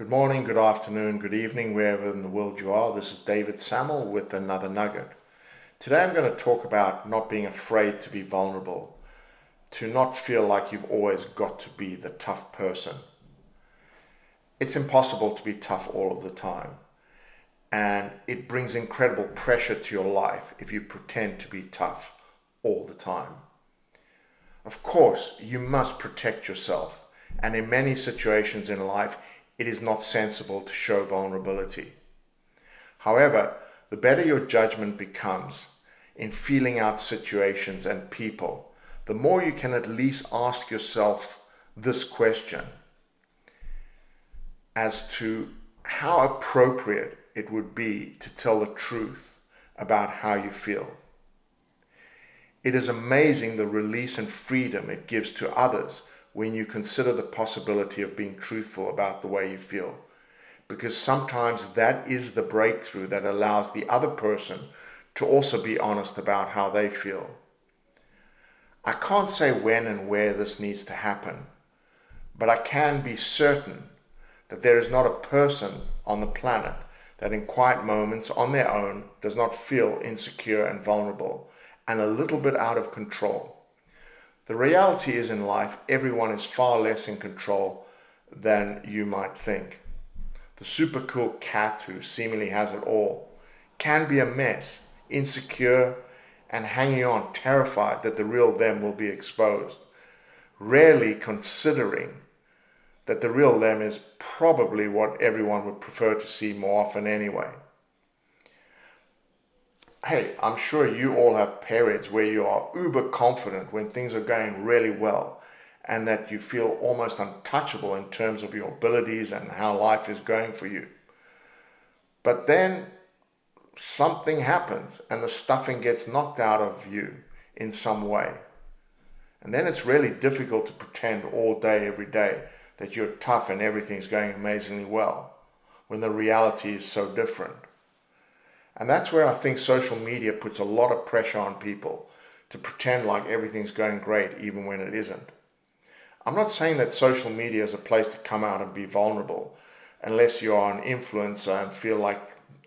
Good morning, good afternoon, good evening, wherever in the world you are. This is David Samuel with another nugget. Today I'm going to talk about not being afraid to be vulnerable, to not feel like you've always got to be the tough person. It's impossible to be tough all of the time, and it brings incredible pressure to your life if you pretend to be tough all the time. Of course, you must protect yourself, and in many situations in life, it is not sensible to show vulnerability. However, the better your judgment becomes in feeling out situations and people, the more you can at least ask yourself this question as to how appropriate it would be to tell the truth about how you feel. It is amazing the release and freedom it gives to others when you consider the possibility of being truthful about the way you feel. Because sometimes that is the breakthrough that allows the other person to also be honest about how they feel. I can't say when and where this needs to happen, but I can be certain that there is not a person on the planet that in quiet moments on their own does not feel insecure and vulnerable and a little bit out of control. The reality is in life, everyone is far less in control than you might think. The super cool cat who seemingly has it all can be a mess, insecure, and hanging on, terrified that the real them will be exposed, rarely considering that the real them is probably what everyone would prefer to see more often anyway hey, I'm sure you all have periods where you are uber confident when things are going really well and that you feel almost untouchable in terms of your abilities and how life is going for you. But then something happens and the stuffing gets knocked out of you in some way. And then it's really difficult to pretend all day, every day, that you're tough and everything's going amazingly well when the reality is so different. And that's where I think social media puts a lot of pressure on people to pretend like everything's going great even when it isn't. I'm not saying that social media is a place to come out and be vulnerable unless you are an influencer and feel like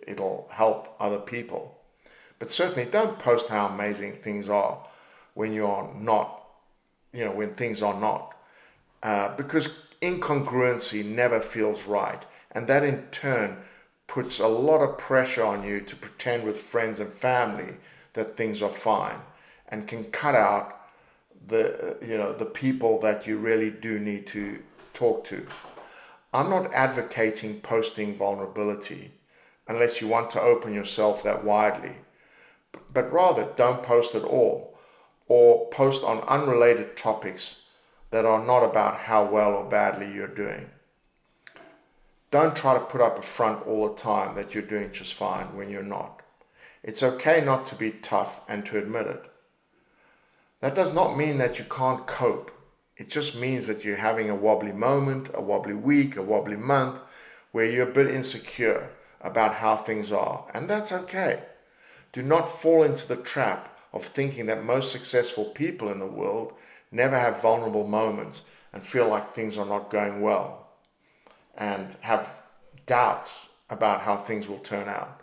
it'll help other people. But certainly don't post how amazing things are when you're not, you know, when things are not. Uh, because incongruency never feels right. And that in turn puts a lot of pressure on you to pretend with friends and family that things are fine and can cut out the uh, you know the people that you really do need to talk to. I'm not advocating posting vulnerability unless you want to open yourself that widely, but rather don't post at all or post on unrelated topics that are not about how well or badly you're doing. Don't try to put up a front all the time that you're doing just fine when you're not. It's okay not to be tough and to admit it. That does not mean that you can't cope. It just means that you're having a wobbly moment, a wobbly week, a wobbly month where you're a bit insecure about how things are, and that's okay. Do not fall into the trap of thinking that most successful people in the world never have vulnerable moments and feel like things are not going well and have doubts about how things will turn out.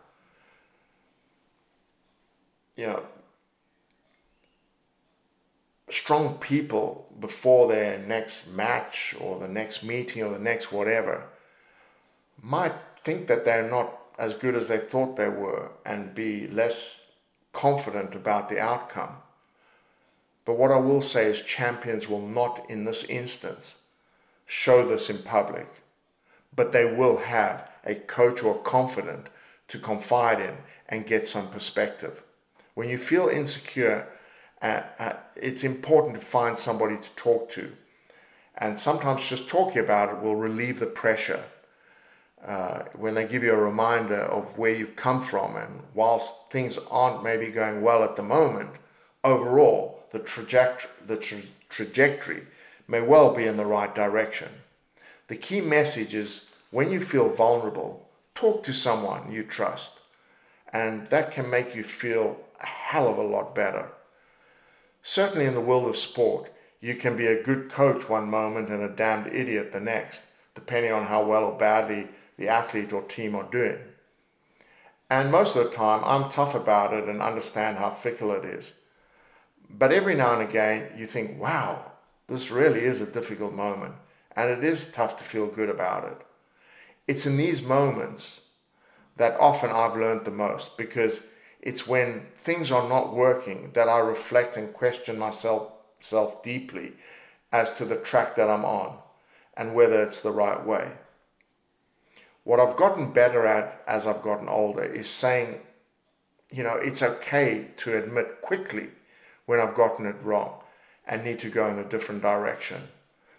You know, strong people before their next match or the next meeting or the next whatever might think that they're not as good as they thought they were and be less confident about the outcome. But what I will say is champions will not in this instance show this in public but they will have a coach or confidant to confide in and get some perspective. When you feel insecure, uh, uh, it's important to find somebody to talk to. And sometimes just talking about it will relieve the pressure. Uh, when they give you a reminder of where you've come from, and whilst things aren't maybe going well at the moment, overall the trajectory, the tra- trajectory may well be in the right direction. The key message is when you feel vulnerable, talk to someone you trust, and that can make you feel a hell of a lot better. Certainly, in the world of sport, you can be a good coach one moment and a damned idiot the next, depending on how well or badly the athlete or team are doing. And most of the time, I'm tough about it and understand how fickle it is. But every now and again, you think, wow, this really is a difficult moment. And it is tough to feel good about it. It's in these moments that often I've learned the most because it's when things are not working that I reflect and question myself self deeply as to the track that I'm on and whether it's the right way. What I've gotten better at as I've gotten older is saying, you know, it's okay to admit quickly when I've gotten it wrong and need to go in a different direction.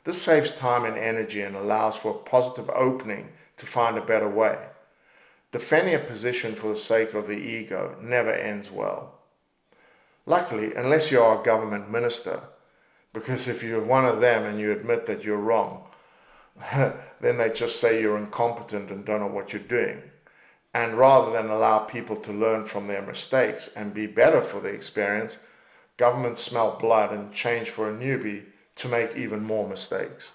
This saves time and energy and allows for a positive opening to find a better way. Defending a position for the sake of the ego never ends well. Luckily, unless you are a government minister, because if you're one of them and you admit that you're wrong, then they just say you're incompetent and don't know what you're doing. And rather than allow people to learn from their mistakes and be better for the experience, governments smell blood and change for a newbie to make even more mistakes.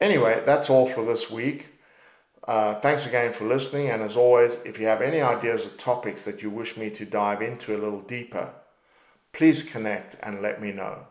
Anyway, that's all for this week. Uh, thanks again for listening, and as always, if you have any ideas or topics that you wish me to dive into a little deeper, please connect and let me know.